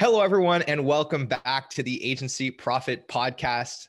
Hello, everyone, and welcome back to the Agency Profit Podcast.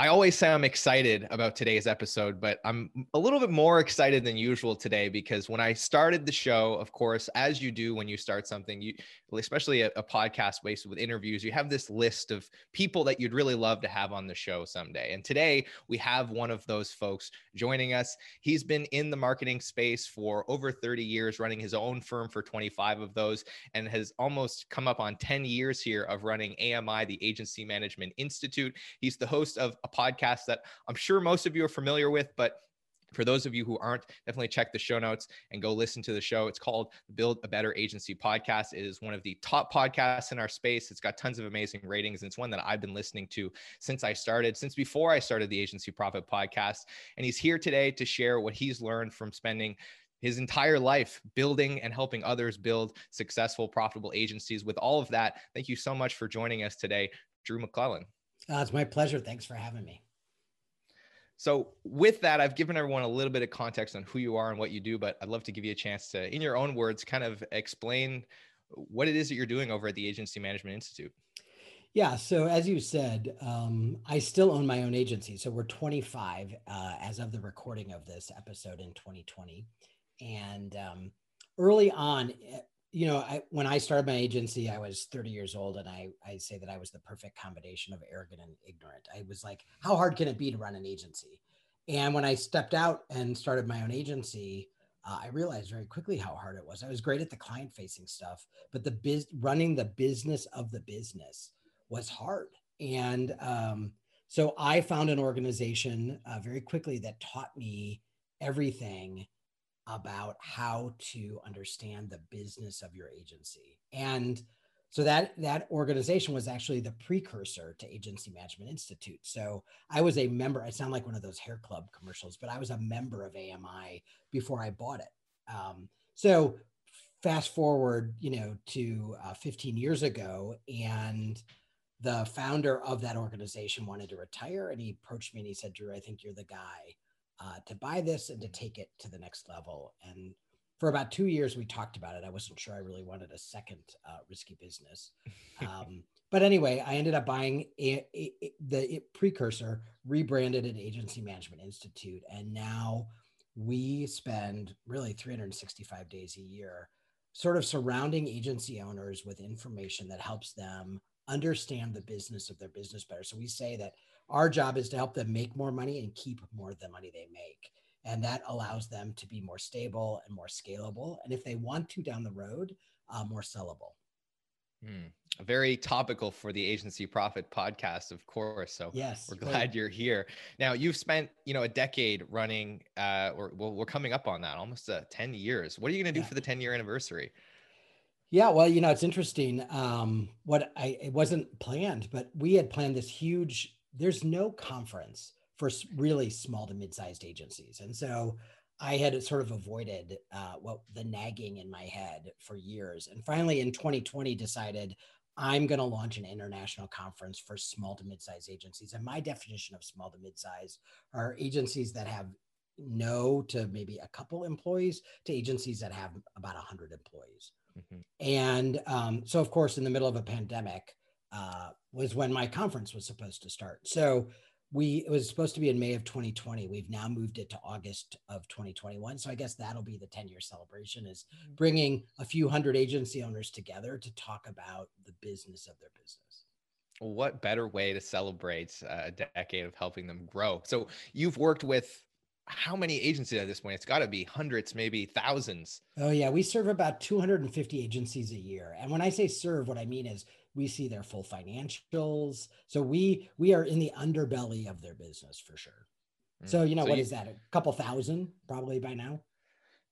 I always say I'm excited about today's episode, but I'm a little bit more excited than usual today because when I started the show, of course, as you do when you start something, you especially a, a podcast based with interviews, you have this list of people that you'd really love to have on the show someday. And today we have one of those folks joining us. He's been in the marketing space for over 30 years, running his own firm for 25 of those, and has almost come up on 10 years here of running AMI, the Agency Management Institute. He's the host of podcast that I'm sure most of you are familiar with, but for those of you who aren't, definitely check the show notes and go listen to the show. It's called Build a Better Agency Podcast. It is one of the top podcasts in our space. It's got tons of amazing ratings. And it's one that I've been listening to since I started, since before I started the Agency Profit Podcast. And he's here today to share what he's learned from spending his entire life building and helping others build successful, profitable agencies. With all of that, thank you so much for joining us today, Drew McLellan. Uh, it's my pleasure. Thanks for having me. So, with that, I've given everyone a little bit of context on who you are and what you do, but I'd love to give you a chance to, in your own words, kind of explain what it is that you're doing over at the Agency Management Institute. Yeah. So, as you said, um, I still own my own agency. So, we're 25 uh, as of the recording of this episode in 2020. And um, early on, you know, I, when I started my agency, I was 30 years old, and I, I say that I was the perfect combination of arrogant and ignorant. I was like, how hard can it be to run an agency? And when I stepped out and started my own agency, uh, I realized very quickly how hard it was. I was great at the client facing stuff, but the biz running the business of the business was hard. And um, so I found an organization uh, very quickly that taught me everything about how to understand the business of your agency. And so that that organization was actually the precursor to Agency Management Institute. So I was a member. I sound like one of those hair club commercials, but I was a member of AMI before I bought it. Um, so fast forward, you know, to uh, 15 years ago, and the founder of that organization wanted to retire, and he approached me and he said, "Drew, I think you're the guy." Uh, to buy this and to take it to the next level. And for about two years, we talked about it. I wasn't sure I really wanted a second uh, risky business. Um, but anyway, I ended up buying a, a, a, the precursor, rebranded an Agency Management Institute. And now we spend really 365 days a year sort of surrounding agency owners with information that helps them understand the business of their business better. So we say that our job is to help them make more money and keep more of the money they make. And that allows them to be more stable and more scalable. And if they want to down the road, uh, more sellable. Hmm. Very topical for the Agency Profit podcast, of course. So yes, we're glad you're here. Now you've spent, you know, a decade running, uh, or well, we're coming up on that, almost uh, 10 years. What are you going to do yeah. for the 10 year anniversary? Yeah, well, you know, it's interesting. Um, what I it wasn't planned, but we had planned this huge there's no conference for really small to mid-sized agencies. And so i had sort of avoided uh, what the nagging in my head for years. And finally in 2020 decided i'm going to launch an international conference for small to mid-sized agencies. And my definition of small to mid-sized are agencies that have no to maybe a couple employees to agencies that have about 100 employees. Mm-hmm. and um, so of course in the middle of a pandemic uh, was when my conference was supposed to start. So we it was supposed to be in May of 2020. We've now moved it to August of 2021. So I guess that'll be the 10 year celebration is mm-hmm. bringing a few hundred agency owners together to talk about the business of their business. What better way to celebrate a decade of helping them grow? So you've worked with how many agencies at this point? It's got to be hundreds, maybe thousands. Oh yeah, we serve about 250 agencies a year. And when I say serve, what I mean is we see their full financials so we we are in the underbelly of their business for sure So, you know, so what you, is that? A couple thousand probably by now?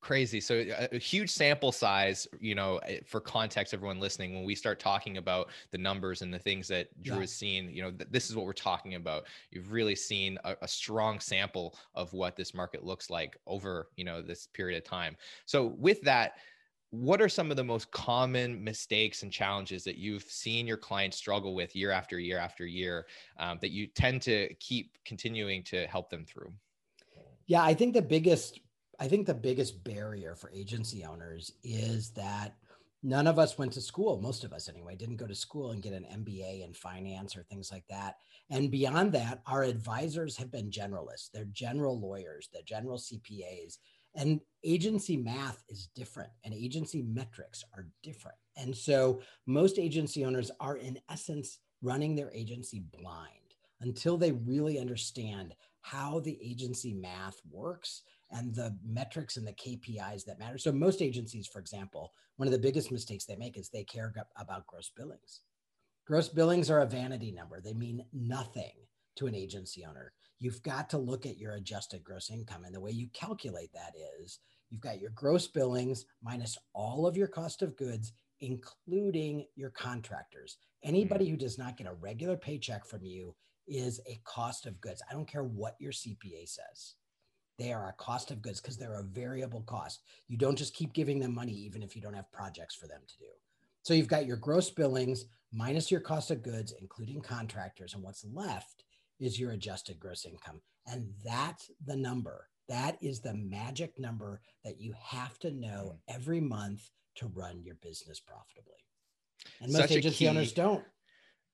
crazy so a, a, huge sample size you know eh, for context everyone listening when we start talking about the numbers and the things that drew yeah. has seen you know th- this is what we're talking about you've really seen a, a, strong sample of what this market looks like over you know this period of time so with that what are some of the most common mistakes and challenges that you've seen your clients struggle with year after year after year um, that you tend to keep continuing to help them through yeah i think the biggest I think the biggest barrier for agency owners is that none of us went to school, most of us anyway, didn't go to school and get an MBA in finance or things like that. And beyond that, our advisors have been generalists. They're general lawyers, they're general CPAs. And agency math is different and agency metrics are different. And so most agency owners are, in essence, running their agency blind until they really understand how the agency math works and the metrics and the KPIs that matter. So most agencies, for example, one of the biggest mistakes they make is they care about gross billings. Gross billings are a vanity number. They mean nothing to an agency owner. You've got to look at your adjusted gross income. And the way you calculate that is you've got your gross billings minus all of your cost of goods, including your contractors. Anybody mm-hmm. who does not get a regular paycheck from you is a cost of goods. I don't care what your CPA says. They are a cost of goods because they're a variable cost. You don't just keep giving them money, even if you don't have projects for them to do. So you've got your gross billings minus your cost of goods, including contractors. And what's left is your adjusted gross income. And that's the number. That is the magic number that you have to know hmm. every month to run your business profitably. And most Such agency owners don't.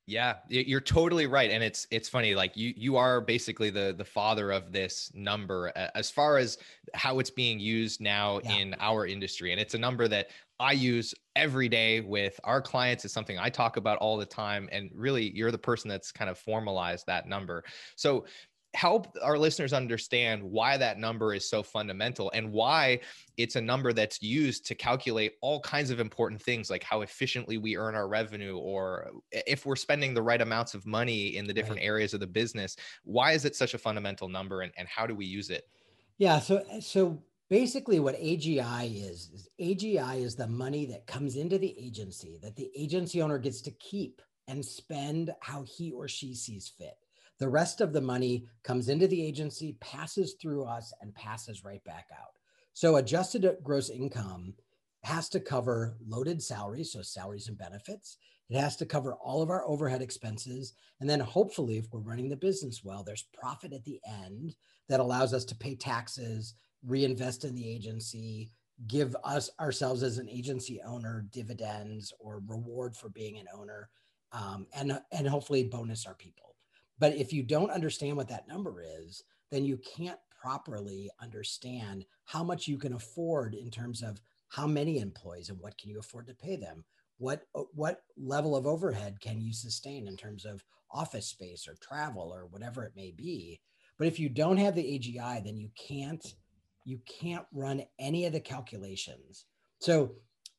Yeah, you're totally right, and it's it's funny. Like you you are basically the the father of this number as far as how it's being used now yeah. in our industry, and it's a number that I use every day with our clients. It's something I talk about all the time, and really, you're the person that's kind of formalized that number. So help our listeners understand why that number is so fundamental and why it's a number that's used to calculate all kinds of important things like how efficiently we earn our revenue or if we're spending the right amounts of money in the different right. areas of the business why is it such a fundamental number and, and how do we use it yeah so so basically what agi is is agi is the money that comes into the agency that the agency owner gets to keep and spend how he or she sees fit the rest of the money comes into the agency, passes through us, and passes right back out. So adjusted gross income has to cover loaded salaries, so salaries and benefits. It has to cover all of our overhead expenses. And then hopefully, if we're running the business well, there's profit at the end that allows us to pay taxes, reinvest in the agency, give us ourselves as an agency owner dividends or reward for being an owner, um, and, and hopefully bonus our people. But if you don't understand what that number is, then you can't properly understand how much you can afford in terms of how many employees and what can you afford to pay them what what level of overhead can you sustain in terms of office space or travel or whatever it may be but if you don't have the agi then you can't you can't run any of the calculations so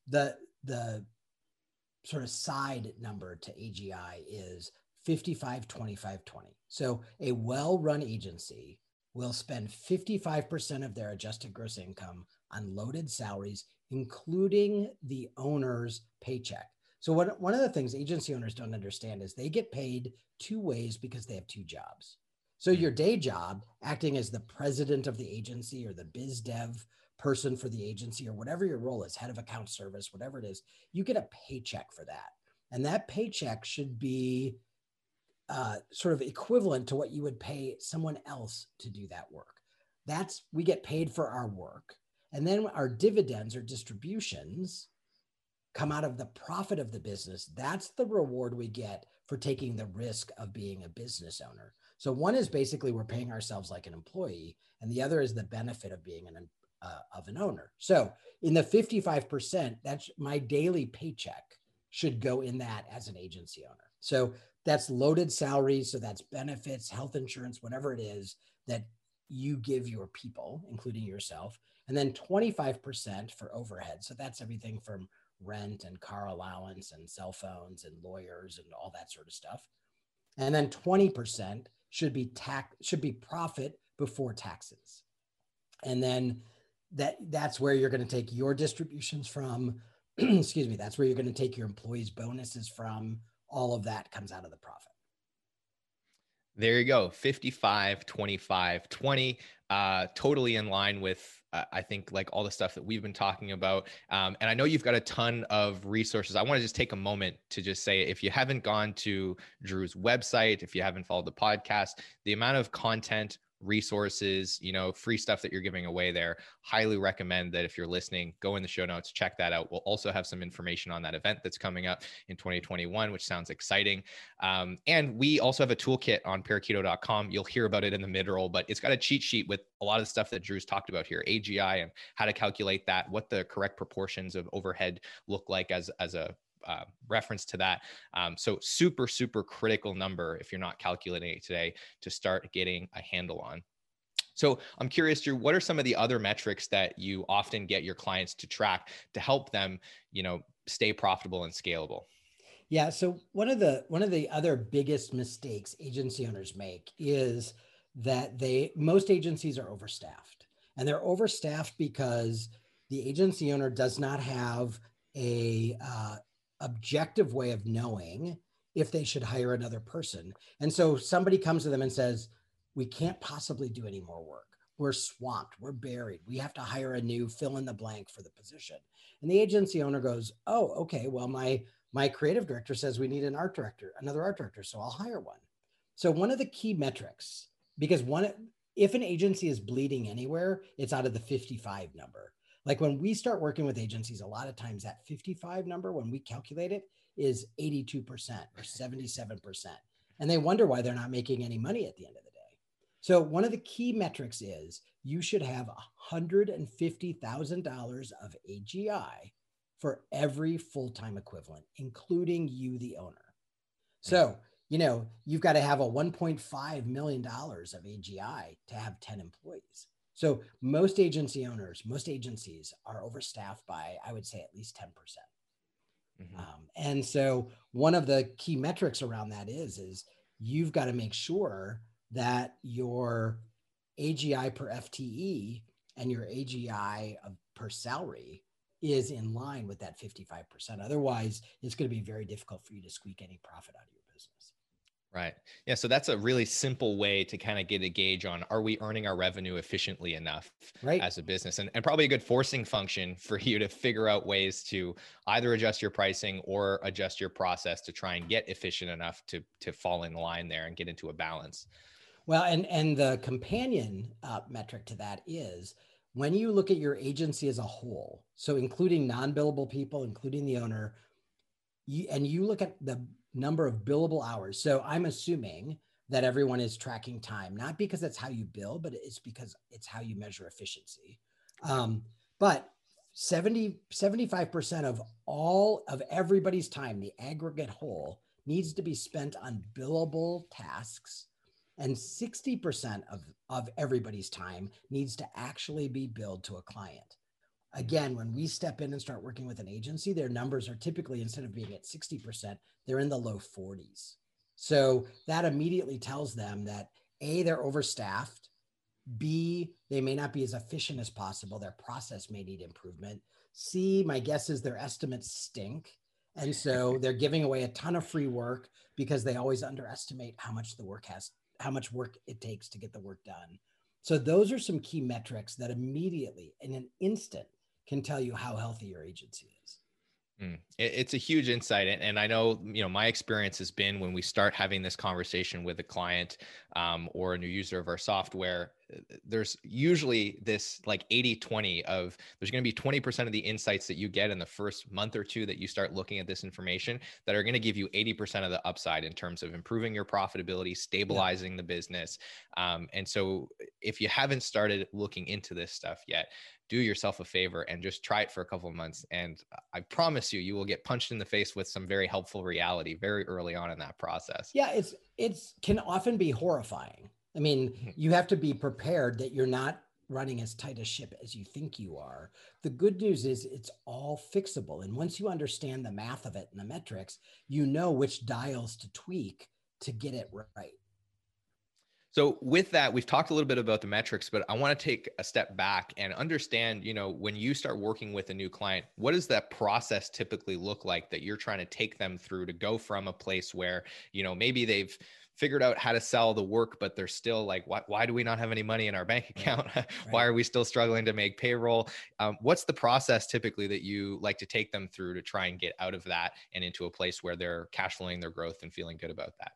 the the sort of side number to agi is 55, 25, 20. So a well run agency will spend 55% of their adjusted gross income on loaded salaries, including the owner's paycheck. So, what, one of the things agency owners don't understand is they get paid two ways because they have two jobs. So, your day job, acting as the president of the agency or the biz dev person for the agency or whatever your role is, head of account service, whatever it is, you get a paycheck for that. And that paycheck should be uh, sort of equivalent to what you would pay someone else to do that work. That's we get paid for our work. And then our dividends or distributions come out of the profit of the business. That's the reward we get for taking the risk of being a business owner. So one is basically we're paying ourselves like an employee, and the other is the benefit of being an uh, of an owner. So in the 55%, that's my daily paycheck should go in that as an agency owner. So that's loaded salaries. So that's benefits, health insurance, whatever it is that you give your people, including yourself. And then 25% for overhead. So that's everything from rent and car allowance and cell phones and lawyers and all that sort of stuff. And then 20% should be tax should be profit before taxes. And then that that's where you're going to take your distributions from. excuse me, that's where you're going to take your employees' bonuses from. All of that comes out of the profit. There you go 55, 25, 20. Uh, totally in line with I think like all the stuff that we've been talking about. Um, and I know you've got a ton of resources. I want to just take a moment to just say if you haven't gone to Drew's website, if you haven't followed the podcast, the amount of content, resources, you know, free stuff that you're giving away there. Highly recommend that if you're listening, go in the show notes, check that out. We'll also have some information on that event that's coming up in 2021, which sounds exciting. Um, and we also have a toolkit on parakeeto.com. You'll hear about it in the mid roll, but it's got a cheat sheet with a lot of the stuff that Drew's talked about here, AGI and how to calculate that, what the correct proportions of overhead look like as, as a uh, reference to that. Um, so super, super critical number if you're not calculating it today to start getting a handle on. So I'm curious, Drew, what are some of the other metrics that you often get your clients to track to help them, you know, stay profitable and scalable? Yeah. So one of the one of the other biggest mistakes agency owners make is that they most agencies are overstaffed, and they're overstaffed because the agency owner does not have a uh, objective way of knowing if they should hire another person. And so somebody comes to them and says, We can't possibly do any more work. We're swamped. We're buried. We have to hire a new fill in the blank for the position. And the agency owner goes, Oh, okay. Well, my my creative director says we need an art director, another art director. So I'll hire one. So one of the key metrics, because one if an agency is bleeding anywhere, it's out of the 55 number. Like when we start working with agencies, a lot of times that 55 number, when we calculate it, is 82% or 77%. And they wonder why they're not making any money at the end of the day. So, one of the key metrics is you should have $150,000 of AGI for every full time equivalent, including you, the owner. So, you know, you've got to have a $1.5 million of AGI to have 10 employees. So most agency owners, most agencies are overstaffed by, I would say, at least 10%. Mm-hmm. Um, and so one of the key metrics around that is, is you've got to make sure that your AGI per FTE and your AGI of, per salary is in line with that 55%. Otherwise, it's going to be very difficult for you to squeak any profit out of your. Right. Yeah. So that's a really simple way to kind of get a gauge on are we earning our revenue efficiently enough right. as a business? And, and probably a good forcing function for you to figure out ways to either adjust your pricing or adjust your process to try and get efficient enough to to fall in line there and get into a balance. Well, and and the companion uh, metric to that is when you look at your agency as a whole, so including non-billable people, including the owner, you, and you look at the number of billable hours. So I'm assuming that everyone is tracking time, not because that's how you bill, but it's because it's how you measure efficiency. Um, but 70, 75% of all of everybody's time, the aggregate whole, needs to be spent on billable tasks. And 60% of, of everybody's time needs to actually be billed to a client. Again, when we step in and start working with an agency, their numbers are typically, instead of being at 60%, they're in the low 40s. So that immediately tells them that A, they're overstaffed. B, they may not be as efficient as possible. Their process may need improvement. C, my guess is their estimates stink. And so they're giving away a ton of free work because they always underestimate how much the work has, how much work it takes to get the work done. So those are some key metrics that immediately, in an instant, can tell you how healthy your agency is. Mm. It's a huge insight. And I know, you know, my experience has been when we start having this conversation with a client um, or a new user of our software, there's usually this like 80 20 of there's going to be 20% of the insights that you get in the first month or two that you start looking at this information that are going to give you 80% of the upside in terms of improving your profitability, stabilizing yeah. the business. Um, and so if you haven't started looking into this stuff yet, do yourself a favor and just try it for a couple of months. And I promise you, you will get punched in the face with some very helpful reality very early on in that process. Yeah, it's it's can often be horrifying. I mean, mm-hmm. you have to be prepared that you're not running as tight a ship as you think you are. The good news is it's all fixable. And once you understand the math of it and the metrics, you know which dials to tweak to get it right. So with that, we've talked a little bit about the metrics, but I want to take a step back and understand, you know, when you start working with a new client, what does that process typically look like that you're trying to take them through to go from a place where, you know, maybe they've figured out how to sell the work, but they're still like, why, why do we not have any money in our bank account? Right. why are we still struggling to make payroll? Um, what's the process typically that you like to take them through to try and get out of that and into a place where they're cash flowing their growth and feeling good about that?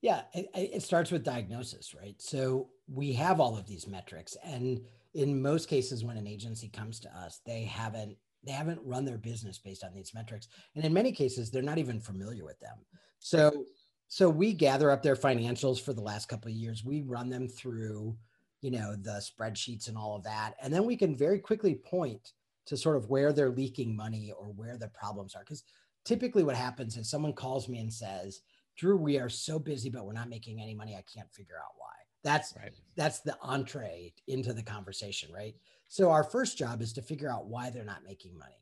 Yeah, it, it starts with diagnosis, right? So we have all of these metrics, and in most cases, when an agency comes to us, they haven't they haven't run their business based on these metrics, and in many cases, they're not even familiar with them. So so we gather up their financials for the last couple of years. We run them through, you know, the spreadsheets and all of that, and then we can very quickly point to sort of where they're leaking money or where the problems are. Because typically, what happens is someone calls me and says Drew, we are so busy, but we're not making any money. I can't figure out why. That's right. that's the entree into the conversation, right? So our first job is to figure out why they're not making money.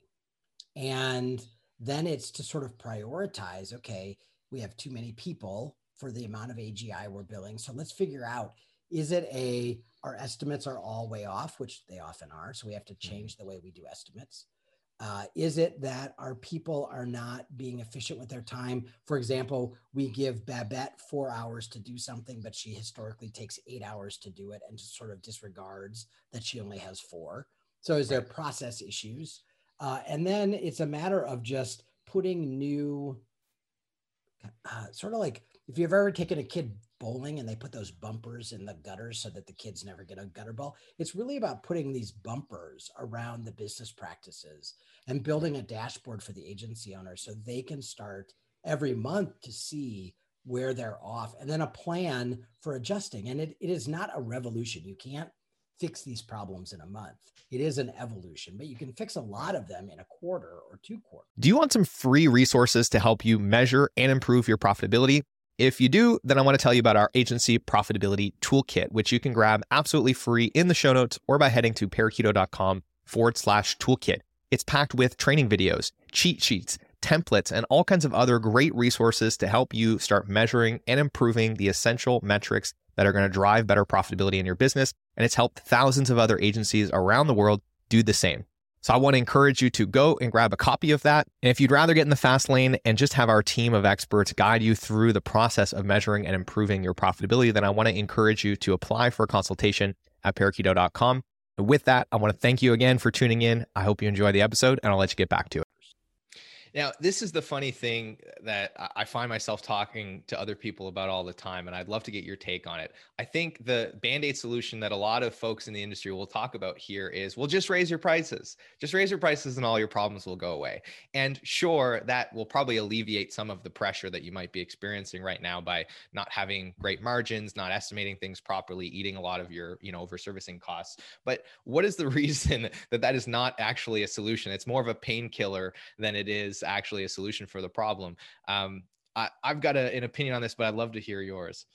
And then it's to sort of prioritize, okay, we have too many people for the amount of AGI we're billing. So let's figure out is it a our estimates are all way off, which they often are. So we have to mm-hmm. change the way we do estimates. Uh, is it that our people are not being efficient with their time? For example, we give Babette four hours to do something, but she historically takes eight hours to do it and just sort of disregards that she only has four. So, is there process issues? Uh, and then it's a matter of just putting new, uh, sort of like if you've ever taken a kid bowling and they put those bumpers in the gutters so that the kids never get a gutter ball. It's really about putting these bumpers around the business practices and building a dashboard for the agency owner so they can start every month to see where they're off and then a plan for adjusting. And it, it is not a revolution. You can't fix these problems in a month. It is an evolution, but you can fix a lot of them in a quarter or two quarters. Do you want some free resources to help you measure and improve your profitability? If you do, then I want to tell you about our agency profitability toolkit, which you can grab absolutely free in the show notes or by heading to parakeeto.com forward slash toolkit. It's packed with training videos, cheat sheets, templates, and all kinds of other great resources to help you start measuring and improving the essential metrics that are going to drive better profitability in your business. And it's helped thousands of other agencies around the world do the same. So I want to encourage you to go and grab a copy of that. And if you'd rather get in the fast lane and just have our team of experts guide you through the process of measuring and improving your profitability, then I want to encourage you to apply for a consultation at parakeeto.com. And with that, I want to thank you again for tuning in. I hope you enjoy the episode and I'll let you get back to it. Now, this is the funny thing that I find myself talking to other people about all the time, and I'd love to get your take on it. I think the band aid solution that a lot of folks in the industry will talk about here is well, just raise your prices. Just raise your prices, and all your problems will go away. And sure, that will probably alleviate some of the pressure that you might be experiencing right now by not having great margins, not estimating things properly, eating a lot of your, you know, over servicing costs. But what is the reason that that is not actually a solution? It's more of a painkiller than it is actually a solution for the problem. Um, I, have got a, an opinion on this, but I'd love to hear yours.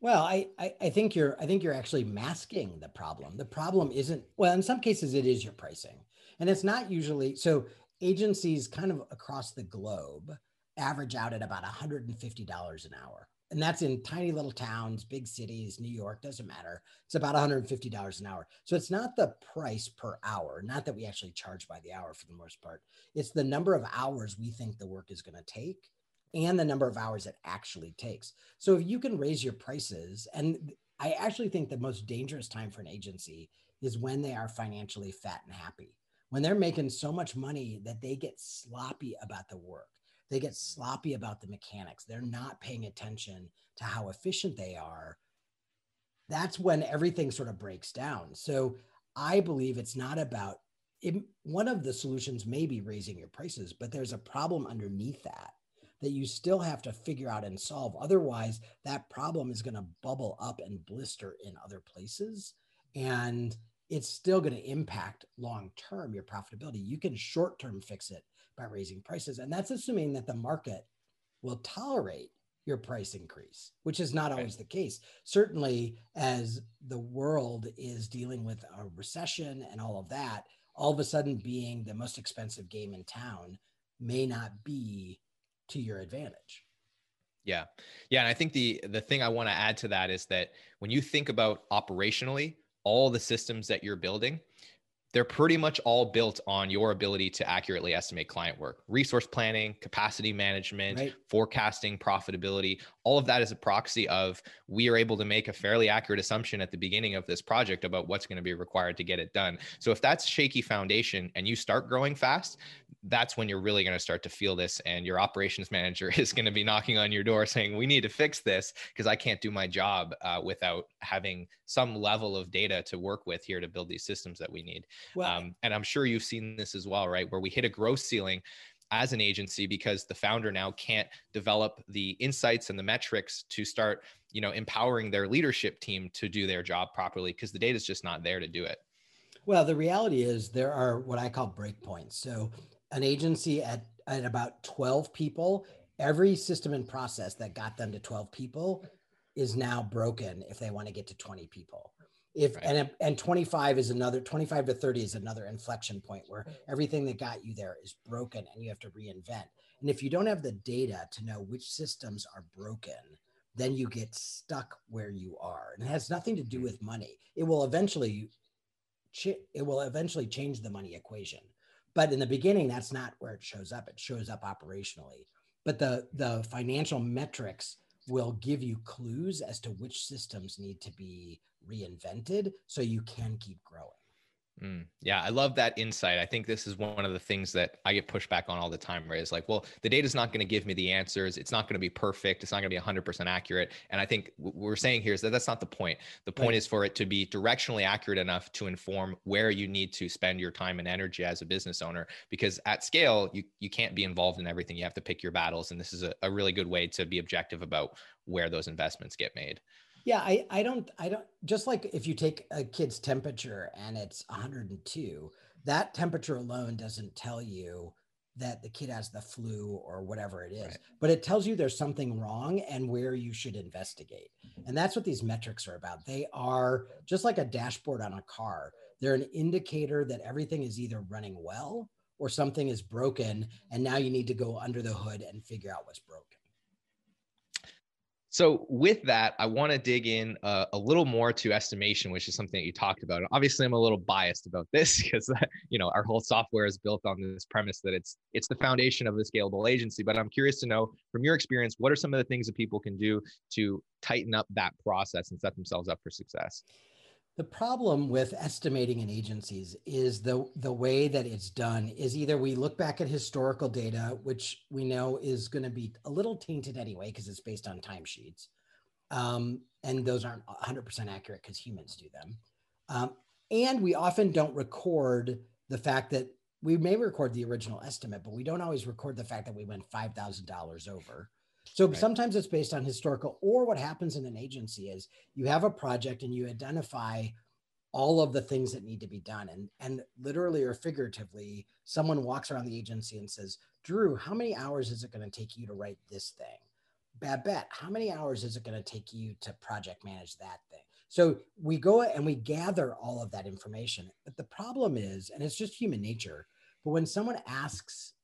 Well, I, I, I think you're I think you're actually masking the problem. The problem isn't well, in some cases it is your pricing. And it's not usually so agencies kind of across the globe average out at about $150 an hour and that's in tiny little towns, big cities, New York, doesn't matter. It's about $150 an hour. So it's not the price per hour, not that we actually charge by the hour for the most part. It's the number of hours we think the work is going to take and the number of hours it actually takes. So if you can raise your prices, and I actually think the most dangerous time for an agency is when they are financially fat and happy, when they're making so much money that they get sloppy about the work they get sloppy about the mechanics. They're not paying attention to how efficient they are. That's when everything sort of breaks down. So I believe it's not about it, one of the solutions may be raising your prices, but there's a problem underneath that that you still have to figure out and solve. Otherwise, that problem is going to bubble up and blister in other places. And it's still going to impact long term your profitability. You can short term fix it by raising prices. And that's assuming that the market will tolerate your price increase, which is not always the case. Certainly, as the world is dealing with a recession and all of that, all of a sudden being the most expensive game in town may not be to your advantage. Yeah. Yeah. And I think the the thing I want to add to that is that when you think about operationally, all the systems that you're building, they're pretty much all built on your ability to accurately estimate client work resource planning capacity management right. forecasting profitability all of that is a proxy of we are able to make a fairly accurate assumption at the beginning of this project about what's going to be required to get it done. So if that's shaky foundation and you start growing fast that's when you're really going to start to feel this and your operations manager is going to be knocking on your door saying we need to fix this because i can't do my job uh, without having some level of data to work with here to build these systems that we need. Well, um, and i'm sure you've seen this as well right? Where we hit a growth ceiling as an agency because the founder now can't develop the insights and the metrics to start you know empowering their leadership team to do their job properly because the data is just not there to do it well the reality is there are what i call breakpoints so an agency at, at about 12 people, every system and process that got them to 12 people is now broken if they want to get to 20 people. If right. and and 25 is another 25 to 30 is another inflection point where mm. everything that got you there is broken and you have to reinvent. And if you don't have the data to know which systems are broken, then you get stuck where you are. And it has nothing to do mm. with money. It will eventually it will eventually change the money equation but in the beginning, that's not where it shows up. It shows up operationally. But the the financial metrics will give you clues as to which systems need to be reinvented so you can keep growing. Mm, yeah, I love that insight. I think this is one of the things that I get pushed back on all the time, right? It's like, well, the data is not going to give me the answers. It's not going to be perfect. It's not going to be 100% accurate. And I think what we're saying here is that that's not the point. The point right. is for it to be directionally accurate enough to inform where you need to spend your time and energy as a business owner. Because at scale, you, you can't be involved in everything. You have to pick your battles. And this is a, a really good way to be objective about where those investments get made. Yeah, I, I don't I don't just like if you take a kid's temperature and it's 102, that temperature alone doesn't tell you that the kid has the flu or whatever it is, right. but it tells you there's something wrong and where you should investigate. And that's what these metrics are about. They are just like a dashboard on a car. They're an indicator that everything is either running well or something is broken and now you need to go under the hood and figure out what's broken. So with that, I want to dig in uh, a little more to estimation, which is something that you talked about. Obviously, I'm a little biased about this because you know our whole software is built on this premise that it's it's the foundation of the scalable agency. But I'm curious to know from your experience, what are some of the things that people can do to tighten up that process and set themselves up for success? The problem with estimating in agencies is the, the way that it's done is either we look back at historical data, which we know is going to be a little tainted anyway, because it's based on timesheets. Um, and those aren't 100% accurate because humans do them. Um, and we often don't record the fact that we may record the original estimate, but we don't always record the fact that we went $5,000 over. So right. sometimes it's based on historical, or what happens in an agency is you have a project and you identify all of the things that need to be done. And, and literally or figuratively, someone walks around the agency and says, Drew, how many hours is it going to take you to write this thing? Babette, how many hours is it going to take you to project manage that thing? So we go and we gather all of that information. But the problem is, and it's just human nature, but when someone asks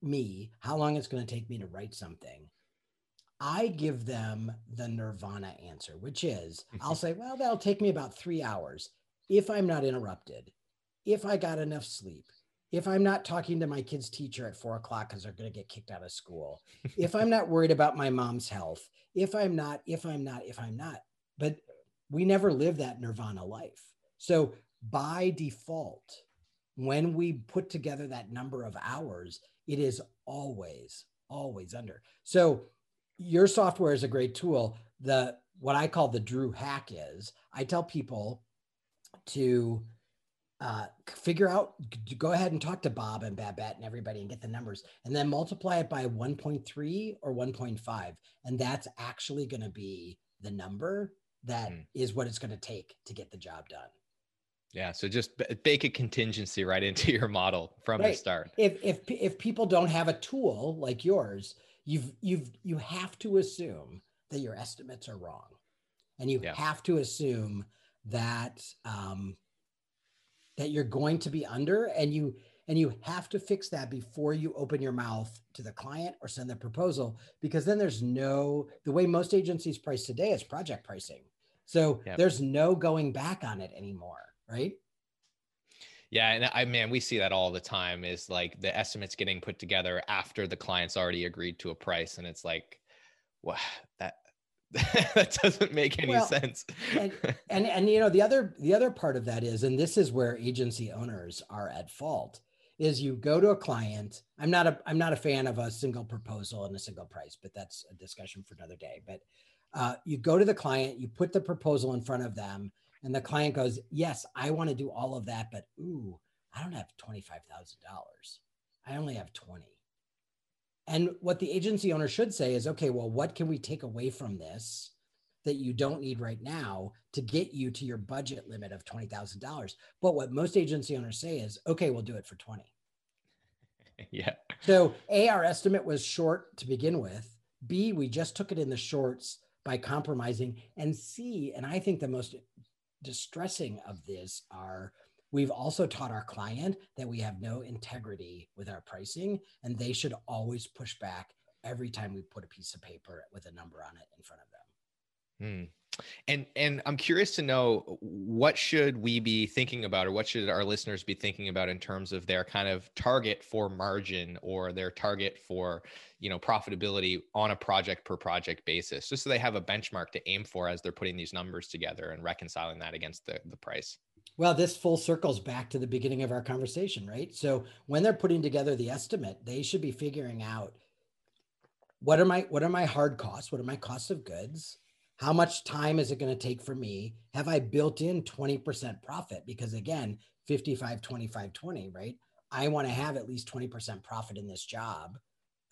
me how long it's going to take me to write something, I give them the nirvana answer, which is I'll say, well, that'll take me about three hours if I'm not interrupted, if I got enough sleep, if I'm not talking to my kid's teacher at four o'clock because they're going to get kicked out of school, if I'm not worried about my mom's health, if I'm not, if I'm not, if I'm not. But we never live that nirvana life. So by default, when we put together that number of hours, it is always, always under. So your software is a great tool. The what I call the Drew hack is I tell people to uh, figure out, go ahead and talk to Bob and Babette and everybody and get the numbers, and then multiply it by 1.3 or 1.5, and that's actually going to be the number that mm. is what it's going to take to get the job done. Yeah, so just bake a contingency right into your model from right. the start. If if if people don't have a tool like yours, you've you've you have to assume that your estimates are wrong and you yeah. have to assume that um, that you're going to be under and you And you have to fix that before you open your mouth to the client or send the proposal, because then there's no, the way most agencies price today is project pricing. So yep. there's no going back on it anymore, right? Yeah, and I man, we see that all the time. Is like the estimates getting put together after the client's already agreed to a price, and it's like, wow, that that doesn't make any well, sense. and, and and you know the other the other part of that is, and this is where agency owners are at fault, is you go to a client. I'm not a I'm not a fan of a single proposal and a single price, but that's a discussion for another day. But uh, you go to the client, you put the proposal in front of them, and the client goes, Yes, I want to do all of that, but ooh, I don't have $25,000. I only have 20. And what the agency owner should say is, okay, well, what can we take away from this that you don't need right now to get you to your budget limit of $20,000? But what most agency owners say is, okay, we'll do it for 20. yeah. So A, our estimate was short to begin with. B, we just took it in the shorts by compromising. And C, and I think the most distressing of this are we've also taught our client that we have no integrity with our pricing and they should always push back every time we put a piece of paper with a number on it in front of them. Hmm. And and I'm curious to know what should we be thinking about or what should our listeners be thinking about in terms of their kind of target for margin or their target for, you know, profitability on a project per project basis, just so they have a benchmark to aim for as they're putting these numbers together and reconciling that against the, the price. Well, this full circles back to the beginning of our conversation, right? So when they're putting together the estimate, they should be figuring out what are my what are my hard costs? What are my costs of goods? How much time is it going to take for me? Have I built in 20% profit? Because again, 55, 25, 20, right? I want to have at least 20% profit in this job.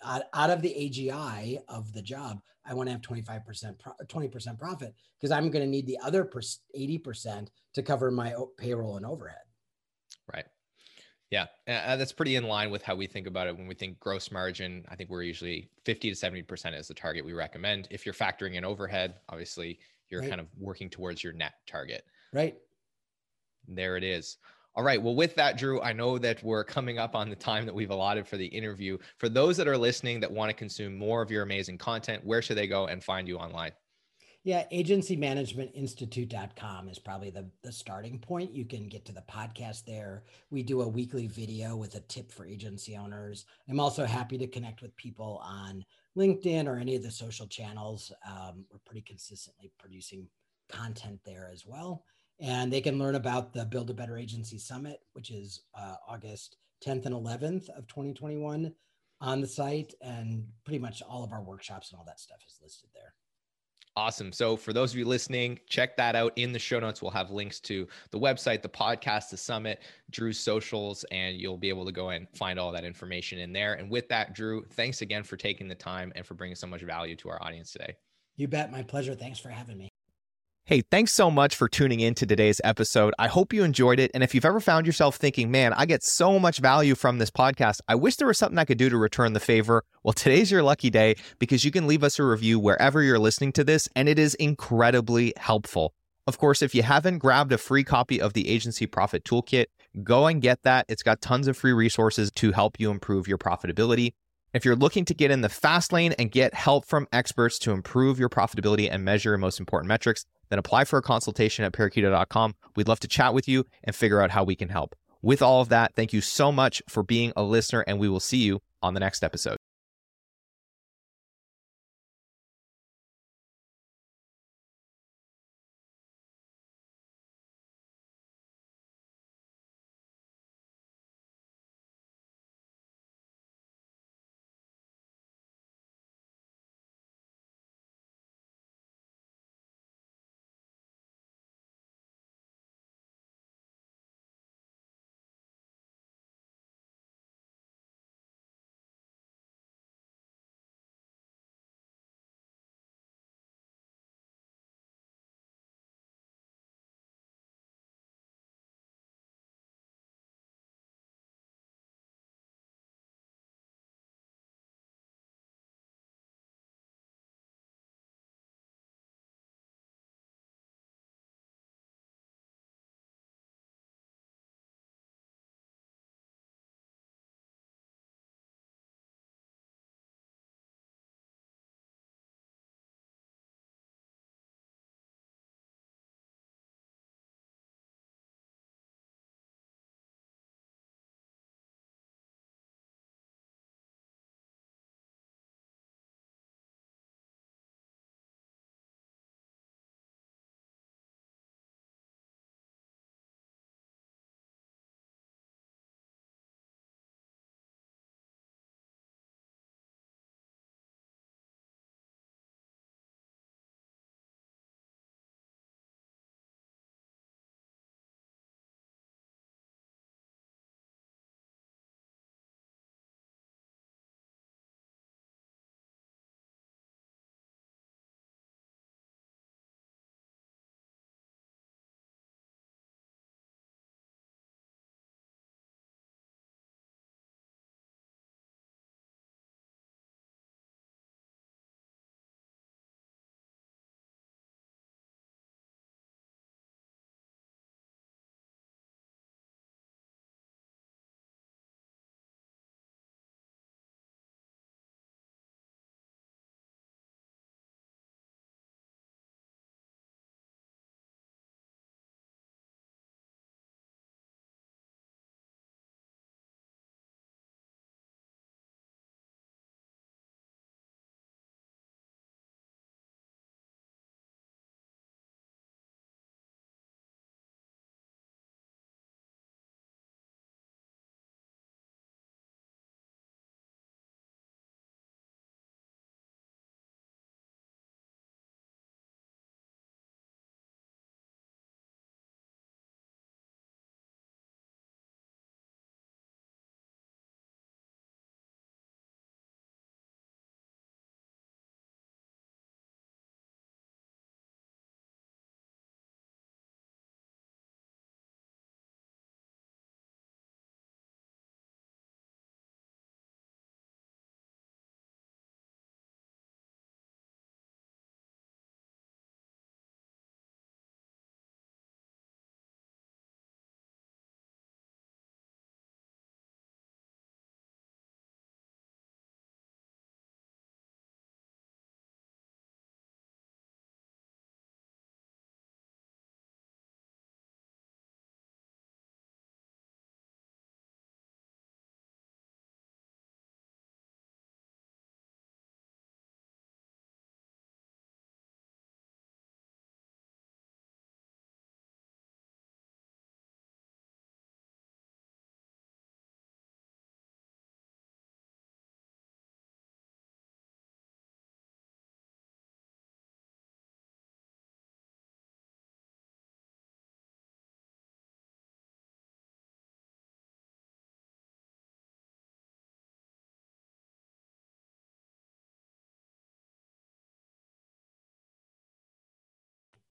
Out, out of the AGI of the job, I want to have 25%, 20% profit because I'm going to need the other 80% to cover my payroll and overhead. Right. Yeah, uh, that's pretty in line with how we think about it when we think gross margin. I think we're usually 50 to 70% is the target we recommend. If you're factoring in overhead, obviously you're right. kind of working towards your net target. Right. There it is. All right. Well, with that, Drew, I know that we're coming up on the time that we've allotted for the interview. For those that are listening that want to consume more of your amazing content, where should they go and find you online? Yeah, agencymanagementinstitute.com is probably the, the starting point. You can get to the podcast there. We do a weekly video with a tip for agency owners. I'm also happy to connect with people on LinkedIn or any of the social channels. Um, we're pretty consistently producing content there as well. And they can learn about the Build a Better Agency Summit, which is uh, August 10th and 11th of 2021 on the site. And pretty much all of our workshops and all that stuff is listed there. Awesome. So, for those of you listening, check that out in the show notes. We'll have links to the website, the podcast, the summit, Drew's socials, and you'll be able to go and find all that information in there. And with that, Drew, thanks again for taking the time and for bringing so much value to our audience today. You bet. My pleasure. Thanks for having me. Hey, thanks so much for tuning in to today's episode. I hope you enjoyed it. And if you've ever found yourself thinking, man, I get so much value from this podcast, I wish there was something I could do to return the favor. Well, today's your lucky day because you can leave us a review wherever you're listening to this, and it is incredibly helpful. Of course, if you haven't grabbed a free copy of the Agency Profit Toolkit, go and get that. It's got tons of free resources to help you improve your profitability. If you're looking to get in the fast lane and get help from experts to improve your profitability and measure your most important metrics, then apply for a consultation at parakeeto.com. We'd love to chat with you and figure out how we can help. With all of that, thank you so much for being a listener, and we will see you on the next episode.